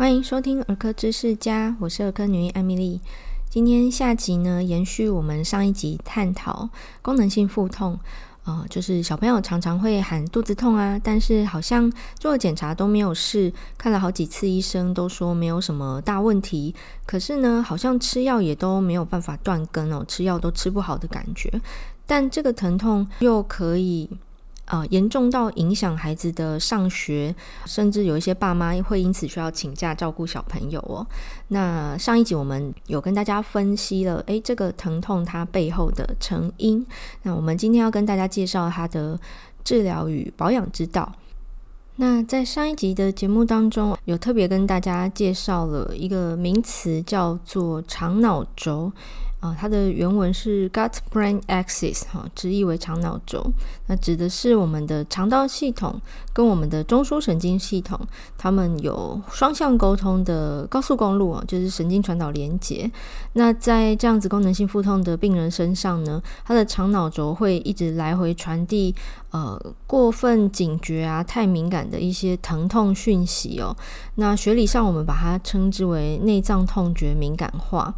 欢迎收听儿科知识家，我是儿科女医艾米丽。今天下集呢，延续我们上一集探讨功能性腹痛，呃，就是小朋友常常会喊肚子痛啊，但是好像做了检查都没有事，看了好几次医生都说没有什么大问题，可是呢，好像吃药也都没有办法断根哦，吃药都吃不好的感觉，但这个疼痛又可以。呃，严重到影响孩子的上学，甚至有一些爸妈会因此需要请假照顾小朋友哦。那上一集我们有跟大家分析了，诶，这个疼痛它背后的成因。那我们今天要跟大家介绍它的治疗与保养之道。那在上一集的节目当中，有特别跟大家介绍了一个名词，叫做肠脑轴。啊，它的原文是 gut-brain axis，哈，直译为肠脑轴。那指的是我们的肠道系统跟我们的中枢神经系统，它们有双向沟通的高速公路，就是神经传导连接。那在这样子功能性腹痛的病人身上呢，他的肠脑轴会一直来回传递，呃，过分警觉啊，太敏感的一些疼痛讯息哦。那学理上我们把它称之为内脏痛觉敏感化。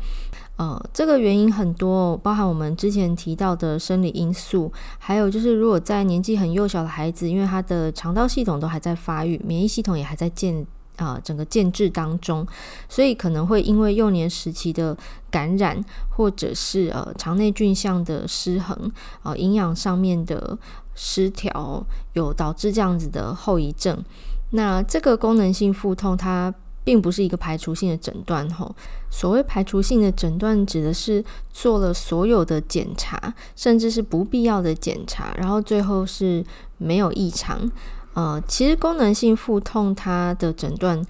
呃，这个原因很多，包含我们之前提到的生理因素，还有就是如果在年纪很幼小的孩子，因为他的肠道系统都还在发育，免疫系统也还在建啊、呃、整个建制当中，所以可能会因为幼年时期的感染，或者是呃肠内菌相的失衡，啊、呃、营养上面的失调，有导致这样子的后遗症。那这个功能性腹痛，它并不是一个排除性的诊断，吼。所谓排除性的诊断，指的是做了所有的检查，甚至是不必要的检查，然后最后是没有异常。呃，其实功能性腹痛它的诊断，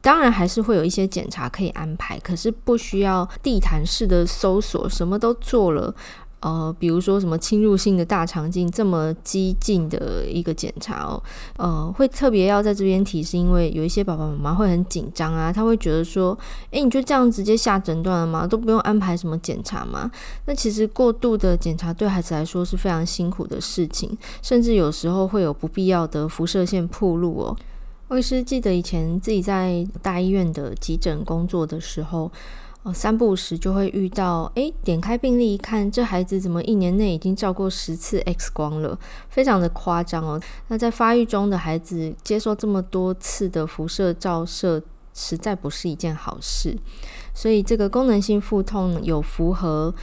当然还是会有一些检查可以安排，可是不需要地毯式的搜索，什么都做了。呃，比如说什么侵入性的大肠镜这么激进的一个检查哦，呃，会特别要在这边提，是因为有一些爸爸妈妈会很紧张啊，他会觉得说，诶，你就这样直接下诊断了吗？都不用安排什么检查吗？那其实过度的检查对孩子来说是非常辛苦的事情，甚至有时候会有不必要的辐射线暴露哦。我也是记得以前自己在大医院的急诊工作的时候。三不时就会遇到，诶，点开病历一看，这孩子怎么一年内已经照过十次 X 光了，非常的夸张哦。那在发育中的孩子接受这么多次的辐射照射，实在不是一件好事。所以这个功能性腹痛有符合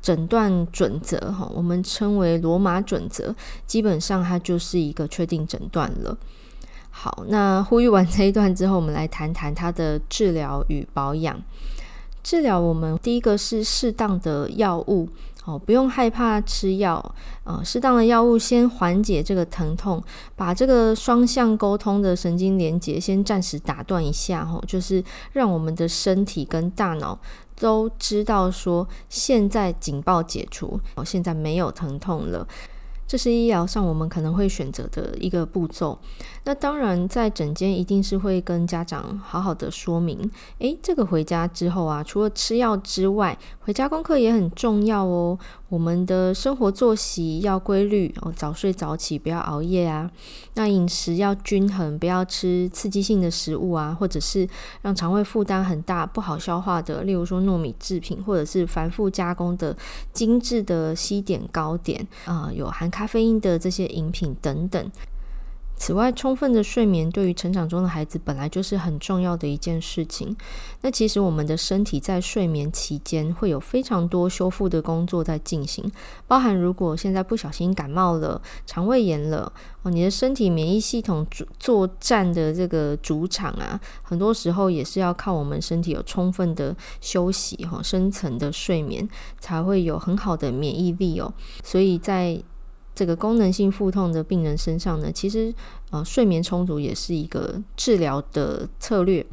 诊断准则哈，我们称为罗马准则，基本上它就是一个确定诊断了。好，那呼吁完这一段之后，我们来谈谈它的治疗与保养。治疗我们第一个是适当的药物哦，不用害怕吃药，呃，适当的药物先缓解这个疼痛，把这个双向沟通的神经连接先暂时打断一下哦，就是让我们的身体跟大脑都知道说现在警报解除，哦，现在没有疼痛了。这是医疗上我们可能会选择的一个步骤。那当然，在诊间一定是会跟家长好好的说明。诶，这个回家之后啊，除了吃药之外，回家功课也很重要哦。我们的生活作息要规律哦，早睡早起，不要熬夜啊。那饮食要均衡，不要吃刺激性的食物啊，或者是让肠胃负担很大、不好消化的，例如说糯米制品，或者是反复加工的精致的西点糕点啊，有含咖啡因的这些饮品等等。此外，充分的睡眠对于成长中的孩子本来就是很重要的一件事情。那其实我们的身体在睡眠期间会有非常多修复的工作在进行，包含如果现在不小心感冒了、肠胃炎了，哦，你的身体免疫系统主作战的这个主场啊，很多时候也是要靠我们身体有充分的休息哈，深层的睡眠才会有很好的免疫力哦。所以在这个功能性腹痛的病人身上呢，其实呃睡眠充足也是一个治疗的策略。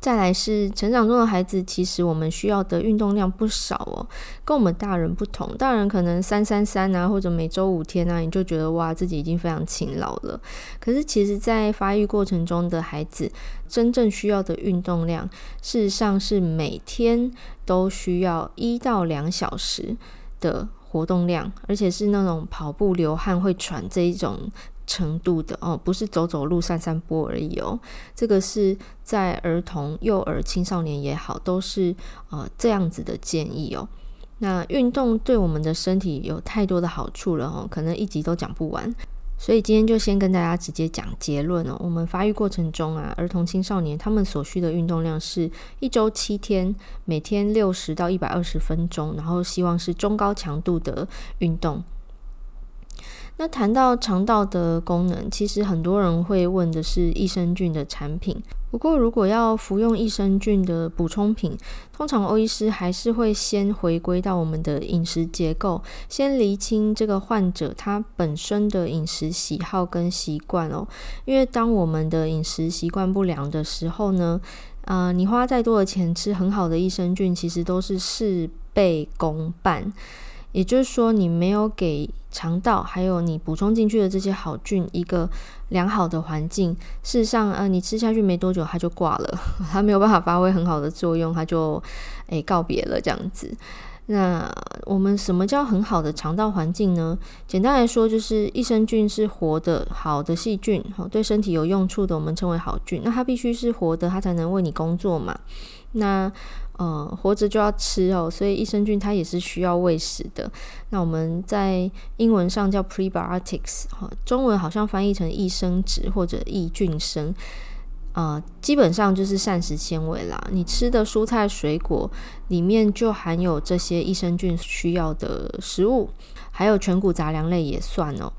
再来是成长中的孩子，其实我们需要的运动量不少哦，跟我们大人不同。大人可能三三三啊，或者每周五天啊，你就觉得哇自己已经非常勤劳了。可是其实，在发育过程中的孩子，真正需要的运动量，事实上是每天都需要一到两小时的。活动量，而且是那种跑步流汗会喘这一种程度的哦，不是走走路、散散步而已哦。这个是在儿童、幼儿、青少年也好，都是呃这样子的建议哦。那运动对我们的身体有太多的好处了哦，可能一集都讲不完。所以今天就先跟大家直接讲结论哦。我们发育过程中啊，儿童青少年他们所需的运动量是一周七天，每天六十到一百二十分钟，然后希望是中高强度的运动。那谈到肠道的功能，其实很多人会问的是益生菌的产品。不过，如果要服用益生菌的补充品，通常欧医师还是会先回归到我们的饮食结构，先厘清这个患者他本身的饮食喜好跟习惯哦。因为当我们的饮食习惯不良的时候呢，呃，你花再多的钱吃很好的益生菌，其实都是事倍功半。也就是说，你没有给肠道还有你补充进去的这些好菌一个良好的环境，事实上，呃，你吃下去没多久它就挂了，它没有办法发挥很好的作用，它就诶告别了这样子。那我们什么叫很好的肠道环境呢？简单来说，就是益生菌是活的好的细菌，好对身体有用处的，我们称为好菌。那它必须是活的，它才能为你工作嘛。那呃，活着就要吃哦，所以益生菌它也是需要喂食的。那我们在英文上叫 prebiotics，哈，中文好像翻译成益生质或者益菌生，呃，基本上就是膳食纤维啦。你吃的蔬菜水果里面就含有这些益生菌需要的食物，还有全谷杂粮类也算哦。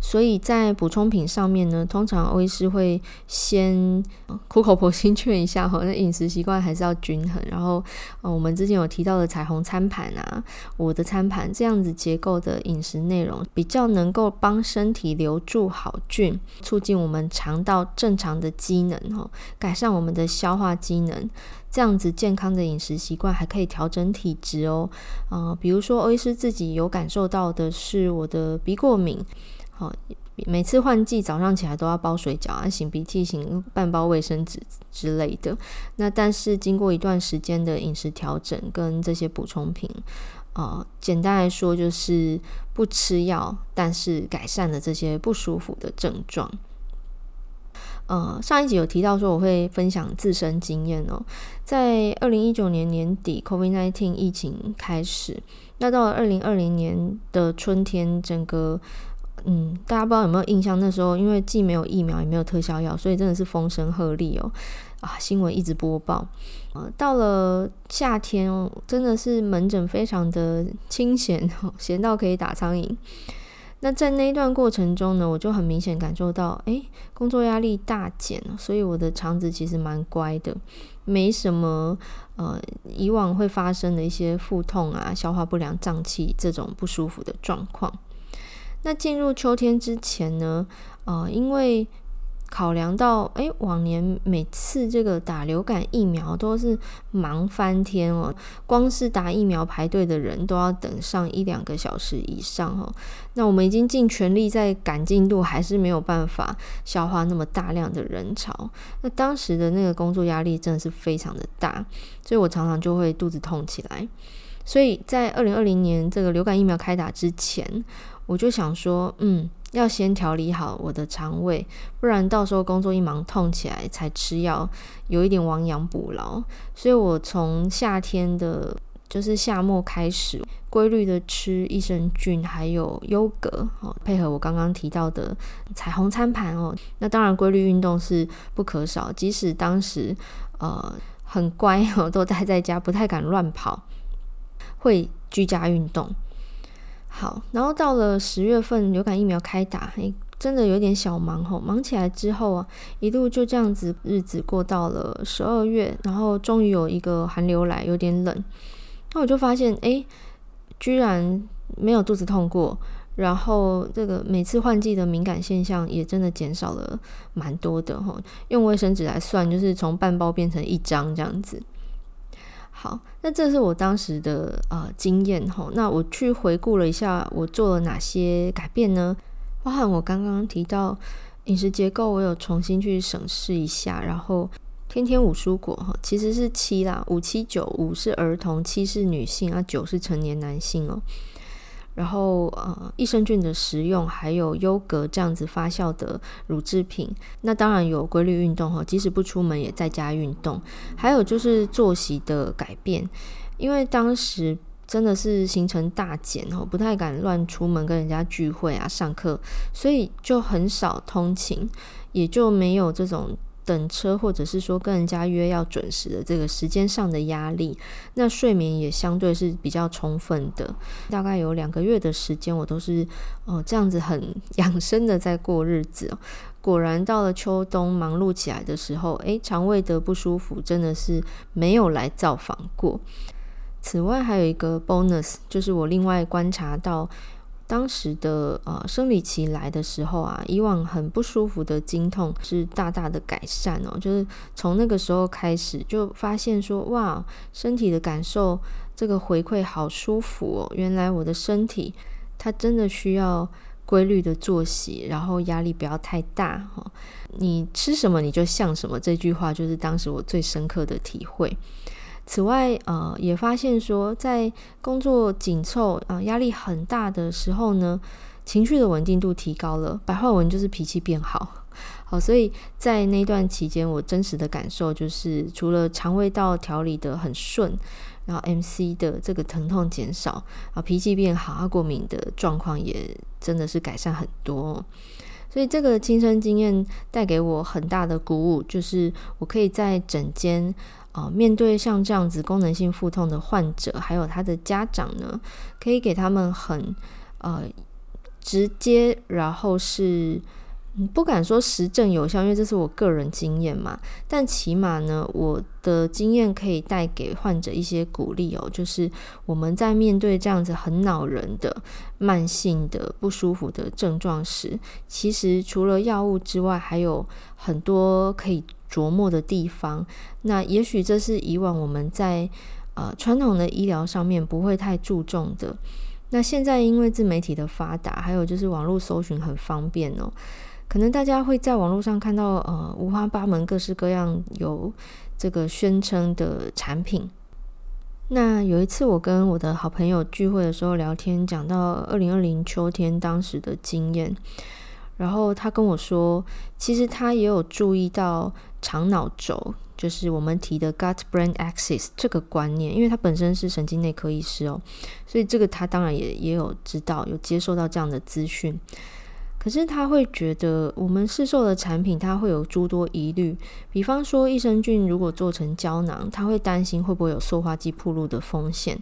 所以在补充品上面呢，通常欧医师会先苦口婆心劝一下哈，那饮食习惯还是要均衡。然后，呃，我们之前有提到的彩虹餐盘啊，我的餐盘这样子结构的饮食内容，比较能够帮身体留住好菌，促进我们肠道正常的机能哈，改善我们的消化机能。这样子健康的饮食习惯还可以调整体质哦。呃，比如说欧医师自己有感受到的是我的鼻过敏。好，每次换季早上起来都要包水饺啊，擤鼻涕擤半包卫生纸之类的。那但是经过一段时间的饮食调整跟这些补充品，呃，简单来说就是不吃药，但是改善了这些不舒服的症状。呃，上一集有提到说我会分享自身经验哦，在二零一九年年底，COVID-19 疫情开始，那到了二零二零年的春天，整个。嗯，大家不知道有没有印象？那时候因为既没有疫苗，也没有特效药，所以真的是风声鹤唳哦。啊，新闻一直播报。呃，到了夏天哦，真的是门诊非常的清闲，闲到可以打苍蝇。那在那一段过程中呢，我就很明显感受到，哎，工作压力大减，所以我的肠子其实蛮乖的，没什么呃以往会发生的一些腹痛啊、消化不良、胀气这种不舒服的状况。那进入秋天之前呢，呃，因为考量到，哎，往年每次这个打流感疫苗都是忙翻天哦，光是打疫苗排队的人都要等上一两个小时以上哦。那我们已经尽全力在赶进度，还是没有办法消化那么大量的人潮。那当时的那个工作压力真的是非常的大，所以我常常就会肚子痛起来。所以在二零二零年这个流感疫苗开打之前，我就想说，嗯，要先调理好我的肠胃，不然到时候工作一忙痛起来才吃药，有一点亡羊补牢。所以我从夏天的，就是夏末开始，规律的吃益生菌，还有优格哦，配合我刚刚提到的彩虹餐盘哦。那当然，规律运动是不可少，即使当时呃很乖哦，都待在家，不太敢乱跑。会居家运动，好，然后到了十月份流感疫苗开打，诶，真的有点小忙吼，忙起来之后啊，一路就这样子日子过到了十二月，然后终于有一个寒流来，有点冷，那我就发现，诶，居然没有肚子痛过，然后这个每次换季的敏感现象也真的减少了蛮多的吼，用卫生纸来算，就是从半包变成一张这样子。好，那这是我当时的呃经验吼。那我去回顾了一下，我做了哪些改变呢？包含我刚刚提到饮食结构，我有重新去审视一下。然后天天五蔬果哈，其实是七啦，五七九，五是儿童，七是女性啊，九是成年男性哦。然后呃，益生菌的食用，还有优格这样子发酵的乳制品。那当然有规律运动哈，即使不出门也在家运动。还有就是作息的改变，因为当时真的是行程大减哦，不太敢乱出门跟人家聚会啊、上课，所以就很少通勤，也就没有这种。等车，或者是说跟人家约要准时的这个时间上的压力，那睡眠也相对是比较充分的。大概有两个月的时间，我都是哦这样子很养生的在过日子。果然到了秋冬忙碌起来的时候，诶，肠胃的不舒服真的是没有来造访过。此外，还有一个 bonus，就是我另外观察到。当时的呃生理期来的时候啊，以往很不舒服的经痛是大大的改善哦，就是从那个时候开始就发现说，哇，身体的感受这个回馈好舒服哦，原来我的身体它真的需要规律的作息，然后压力不要太大哈。你吃什么你就像什么，这句话就是当时我最深刻的体会。此外，呃，也发现说，在工作紧凑、啊、压力很大的时候呢，情绪的稳定度提高了，白话文就是脾气变好。好，所以在那段期间，我真实的感受就是，除了肠胃道调理得很顺，然后 MC 的这个疼痛减少，啊，脾气变好，啊，过敏的状况也真的是改善很多。所以这个亲身经验带给我很大的鼓舞，就是我可以在整间。哦、面对像这样子功能性腹痛的患者，还有他的家长呢，可以给他们很呃直接，然后是不敢说实证有效，因为这是我个人经验嘛。但起码呢，我的经验可以带给患者一些鼓励哦，就是我们在面对这样子很恼人的慢性的不舒服的症状时，其实除了药物之外，还有很多可以。琢磨的地方，那也许这是以往我们在呃传统的医疗上面不会太注重的。那现在因为自媒体的发达，还有就是网络搜寻很方便哦，可能大家会在网络上看到呃五花八门、各式各样有这个宣称的产品。那有一次我跟我的好朋友聚会的时候聊天，讲到二零二零秋天当时的经验。然后他跟我说，其实他也有注意到肠脑轴，就是我们提的 gut-brain axis 这个观念，因为他本身是神经内科医师哦，所以这个他当然也也有知道，有接受到这样的资讯。可是他会觉得，我们市售的产品他会有诸多疑虑，比方说益生菌如果做成胶囊，他会担心会不会有塑化剂暴露的风险；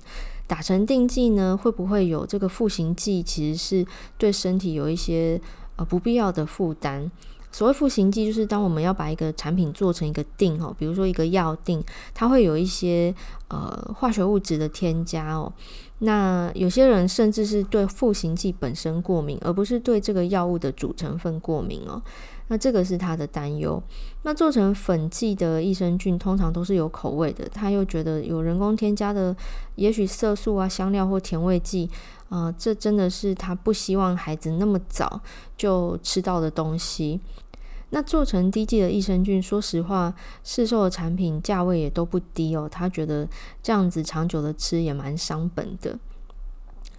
打成定剂呢，会不会有这个赋形剂，其实是对身体有一些。不必要的负担。所谓赋形剂，就是当我们要把一个产品做成一个定哦，比如说一个药定，它会有一些呃化学物质的添加哦。那有些人甚至是对赋形剂本身过敏，而不是对这个药物的主成分过敏哦。那这个是他的担忧。那做成粉剂的益生菌通常都是有口味的，他又觉得有人工添加的，也许色素啊、香料或甜味剂。啊、呃，这真的是他不希望孩子那么早就吃到的东西。那做成低剂的益生菌，说实话，市售的产品价位也都不低哦。他觉得这样子长久的吃也蛮伤本的，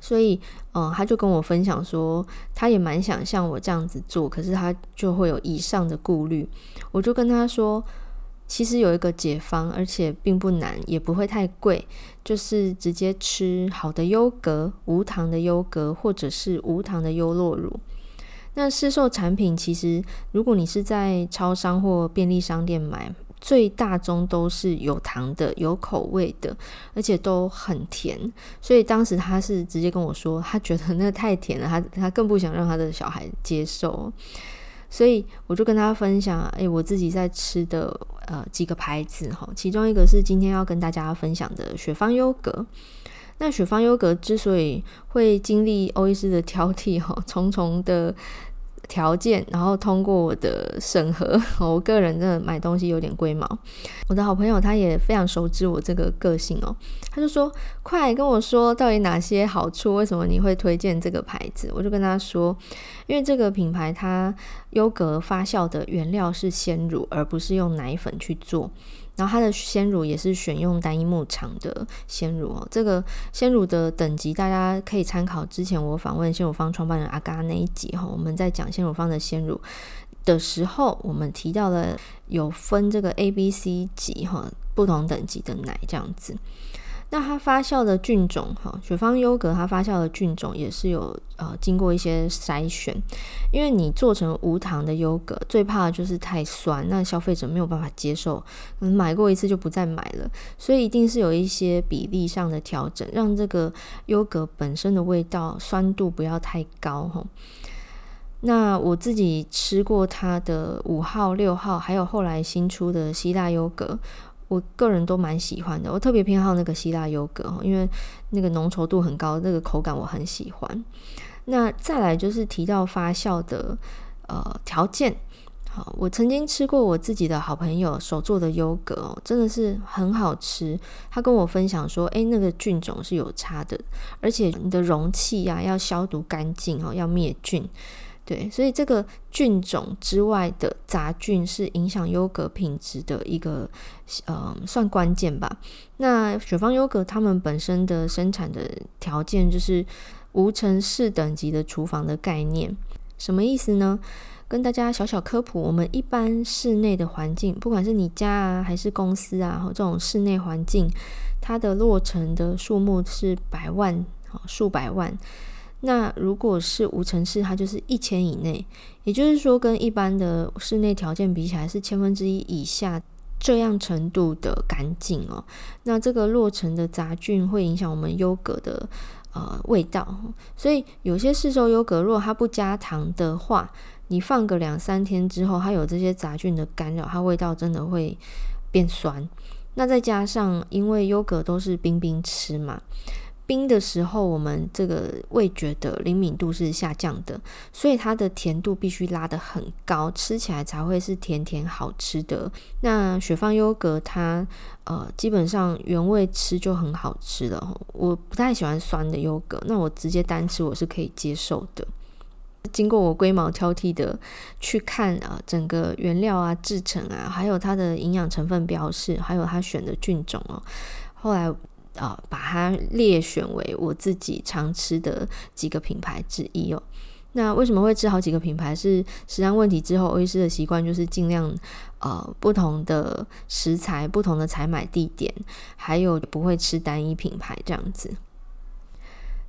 所以，嗯、他就跟我分享说，他也蛮想像我这样子做，可是他就会有以上的顾虑。我就跟他说。其实有一个解方，而且并不难，也不会太贵，就是直接吃好的优格，无糖的优格，或者是无糖的优酪乳。那市售产品其实，如果你是在超商或便利商店买，最大宗都是有糖的、有口味的，而且都很甜。所以当时他是直接跟我说，他觉得那个太甜了，他他更不想让他的小孩接受。所以我就跟大家分享，哎，我自己在吃的呃几个牌子哈，其中一个是今天要跟大家分享的雪芳优格。那雪芳优格之所以会经历欧医师的挑剔哈，重重的。条件，然后通过我的审核。我个人真的买东西有点龟毛。我的好朋友他也非常熟知我这个个性哦，他就说：“快跟我说，到底哪些好处？为什么你会推荐这个牌子？”我就跟他说：“因为这个品牌它优格发酵的原料是鲜乳，而不是用奶粉去做。然后它的鲜乳也是选用单一牧场的鲜乳哦。这个鲜乳的等级大家可以参考之前我访问鲜乳方创办人阿嘎那一集哈，我们在讲鲜乳方的鲜乳的时候，我们提到了有分这个 A、B、C 级哈，不同等级的奶这样子。那它发酵的菌种，哈，雪芳优格它发酵的菌种也是有呃经过一些筛选，因为你做成无糖的优格，最怕的就是太酸，那消费者没有办法接受，嗯，买过一次就不再买了，所以一定是有一些比例上的调整，让这个优格本身的味道酸度不要太高，哈。那我自己吃过它的五号、六号，还有后来新出的希腊优格。我个人都蛮喜欢的，我特别偏好那个希腊优格，因为那个浓稠度很高，那个口感我很喜欢。那再来就是提到发酵的呃条件，好，我曾经吃过我自己的好朋友手做的优格哦，真的是很好吃。他跟我分享说，诶，那个菌种是有差的，而且你的容器呀要消毒干净哦，要灭菌。对，所以这个菌种之外的杂菌是影响优格品质的一个，呃，算关键吧。那雪芳优格他们本身的生产的条件就是无尘室等级的厨房的概念，什么意思呢？跟大家小小科普，我们一般室内的环境，不管是你家啊还是公司啊，这种室内环境，它的落尘的数目是百万，数百万。那如果是无尘室，它就是一千以内，也就是说，跟一般的室内条件比起来是千分之一以下这样程度的干净哦。那这个落尘的杂菌会影响我们优格的呃味道，所以有些市售优格如果它不加糖的话，你放个两三天之后，它有这些杂菌的干扰，它味道真的会变酸。那再加上因为优格都是冰冰吃嘛。冰的时候，我们这个味觉的灵敏度是下降的，所以它的甜度必须拉得很高，吃起来才会是甜甜好吃的。那雪芳优格它呃基本上原味吃就很好吃了。我不太喜欢酸的优格，那我直接单吃我是可以接受的。经过我龟毛挑剔的去看啊，整个原料啊、制成啊，还有它的营养成分标示，还有它选的菌种哦，后来。啊、把它列选为我自己常吃的几个品牌之一哦。那为什么会吃好几个品牌？是食安问题之后，欧医师的习惯就是尽量呃不同的食材、不同的采买地点，还有不会吃单一品牌这样子。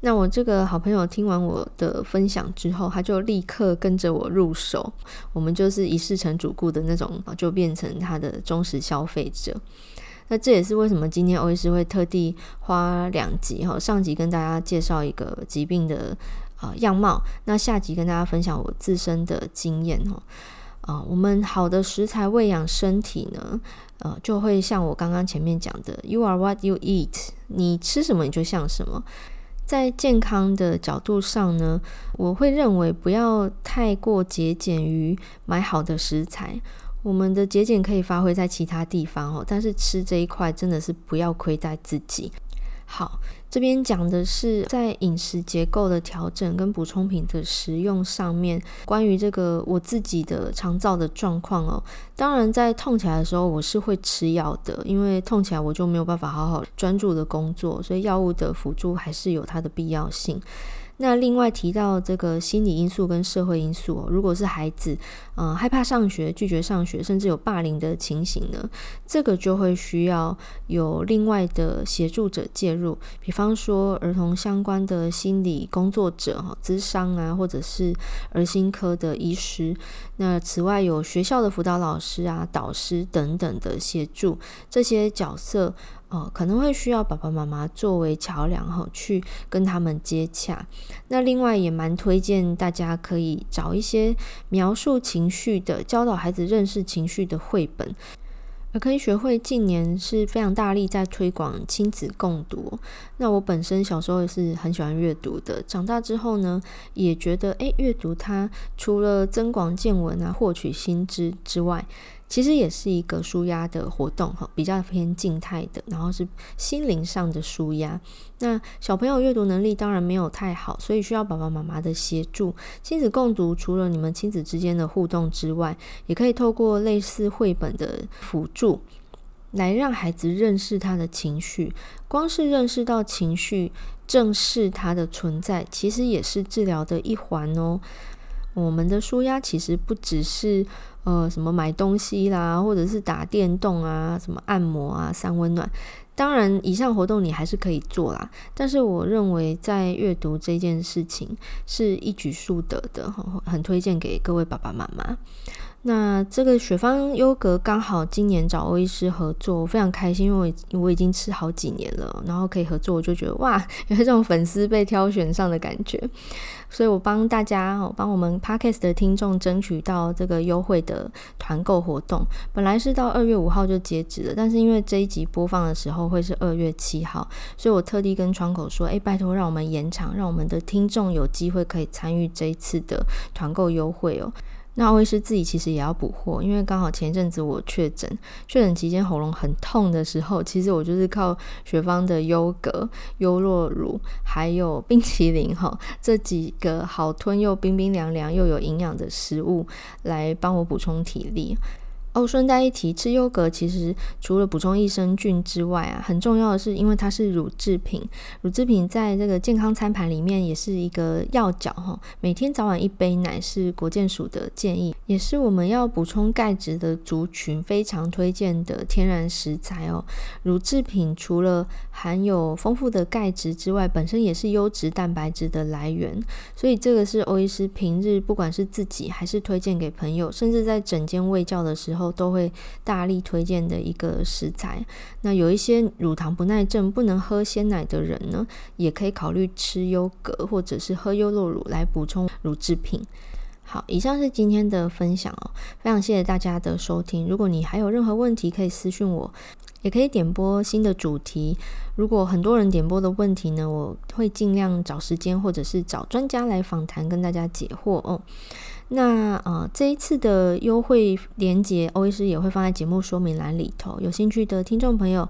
那我这个好朋友听完我的分享之后，他就立刻跟着我入手，我们就是一试成主顾的那种，就变成他的忠实消费者。那这也是为什么今天欧医师会特地花两集哈，上集跟大家介绍一个疾病的呃样貌，那下集跟大家分享我自身的经验哈。啊、呃，我们好的食材喂养身体呢，呃，就会像我刚刚前面讲的，You are what you eat，你吃什么你就像什么。在健康的角度上呢，我会认为不要太过节俭于买好的食材。我们的节俭可以发挥在其他地方哦，但是吃这一块真的是不要亏待自己。好，这边讲的是在饮食结构的调整跟补充品的食用上面，关于这个我自己的肠道的状况哦。当然，在痛起来的时候，我是会吃药的，因为痛起来我就没有办法好好专注的工作，所以药物的辅助还是有它的必要性。那另外提到这个心理因素跟社会因素哦，如果是孩子，呃，害怕上学、拒绝上学，甚至有霸凌的情形呢，这个就会需要有另外的协助者介入，比方说儿童相关的心理工作者哈，咨商啊，或者是儿心科的医师。那此外有学校的辅导老师啊、导师等等的协助，这些角色。哦，可能会需要爸爸妈妈作为桥梁哈，去跟他们接洽。那另外也蛮推荐大家可以找一些描述情绪的，教导孩子认识情绪的绘本。儿科医学会近年是非常大力在推广亲子共读。那我本身小时候也是很喜欢阅读的，长大之后呢，也觉得诶，阅读它除了增广见闻啊，获取新知之外，其实也是一个舒压的活动哈，比较偏静态的，然后是心灵上的舒压。那小朋友阅读能力当然没有太好，所以需要爸爸妈妈的协助。亲子共读除了你们亲子之间的互动之外，也可以透过类似绘本的辅助，来让孩子认识他的情绪。光是认识到情绪，正视它的存在，其实也是治疗的一环哦。我们的舒压其实不只是呃什么买东西啦，或者是打电动啊，什么按摩啊、三温暖。当然，以上活动你还是可以做啦。但是我认为，在阅读这件事情是一举数得的，很推荐给各位爸爸妈妈。那这个雪芳优格刚好今年找欧医师合作，我非常开心，因为我已经吃好几年了，然后可以合作，我就觉得哇，有一种粉丝被挑选上的感觉。所以我帮大家，我帮我们 Podcast 的听众争取到这个优惠的团购活动，本来是到二月五号就截止了，但是因为这一集播放的时候会是二月七号，所以我特地跟窗口说，哎，拜托让我们延长，让我们的听众有机会可以参与这一次的团购优惠哦。那我也是自己其实也要补货，因为刚好前一阵子我确诊，确诊期间喉咙很痛的时候，其实我就是靠雪芳的优格、优酪乳还有冰淇淋哈，这几个好吞又冰冰凉凉又有营养的食物来帮我补充体力。哦，顺带一提，吃优格其实除了补充益生菌之外啊，很重要的是，因为它是乳制品，乳制品在这个健康餐盘里面也是一个要角哈。每天早晚一杯奶是国健署的建议，也是我们要补充钙质的族群非常推荐的天然食材哦。乳制品除了含有丰富的钙质之外，本身也是优质蛋白质的来源，所以这个是欧医师平日不管是自己还是推荐给朋友，甚至在整间喂教的时候。都会大力推荐的一个食材。那有一些乳糖不耐症不能喝鲜奶的人呢，也可以考虑吃优格或者是喝优酪乳来补充乳制品。好，以上是今天的分享哦，非常谢谢大家的收听。如果你还有任何问题，可以私信我，也可以点播新的主题。如果很多人点播的问题呢，我会尽量找时间或者是找专家来访谈，跟大家解惑哦。那呃，这一次的优惠链接，欧医师也会放在节目说明栏里头。有兴趣的听众朋友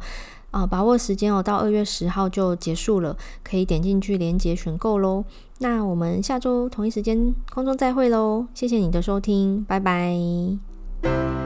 啊、把握时间哦，到二月十号就结束了，可以点进去连接选购喽。那我们下周同一时间空中再会喽，谢谢你的收听，拜拜。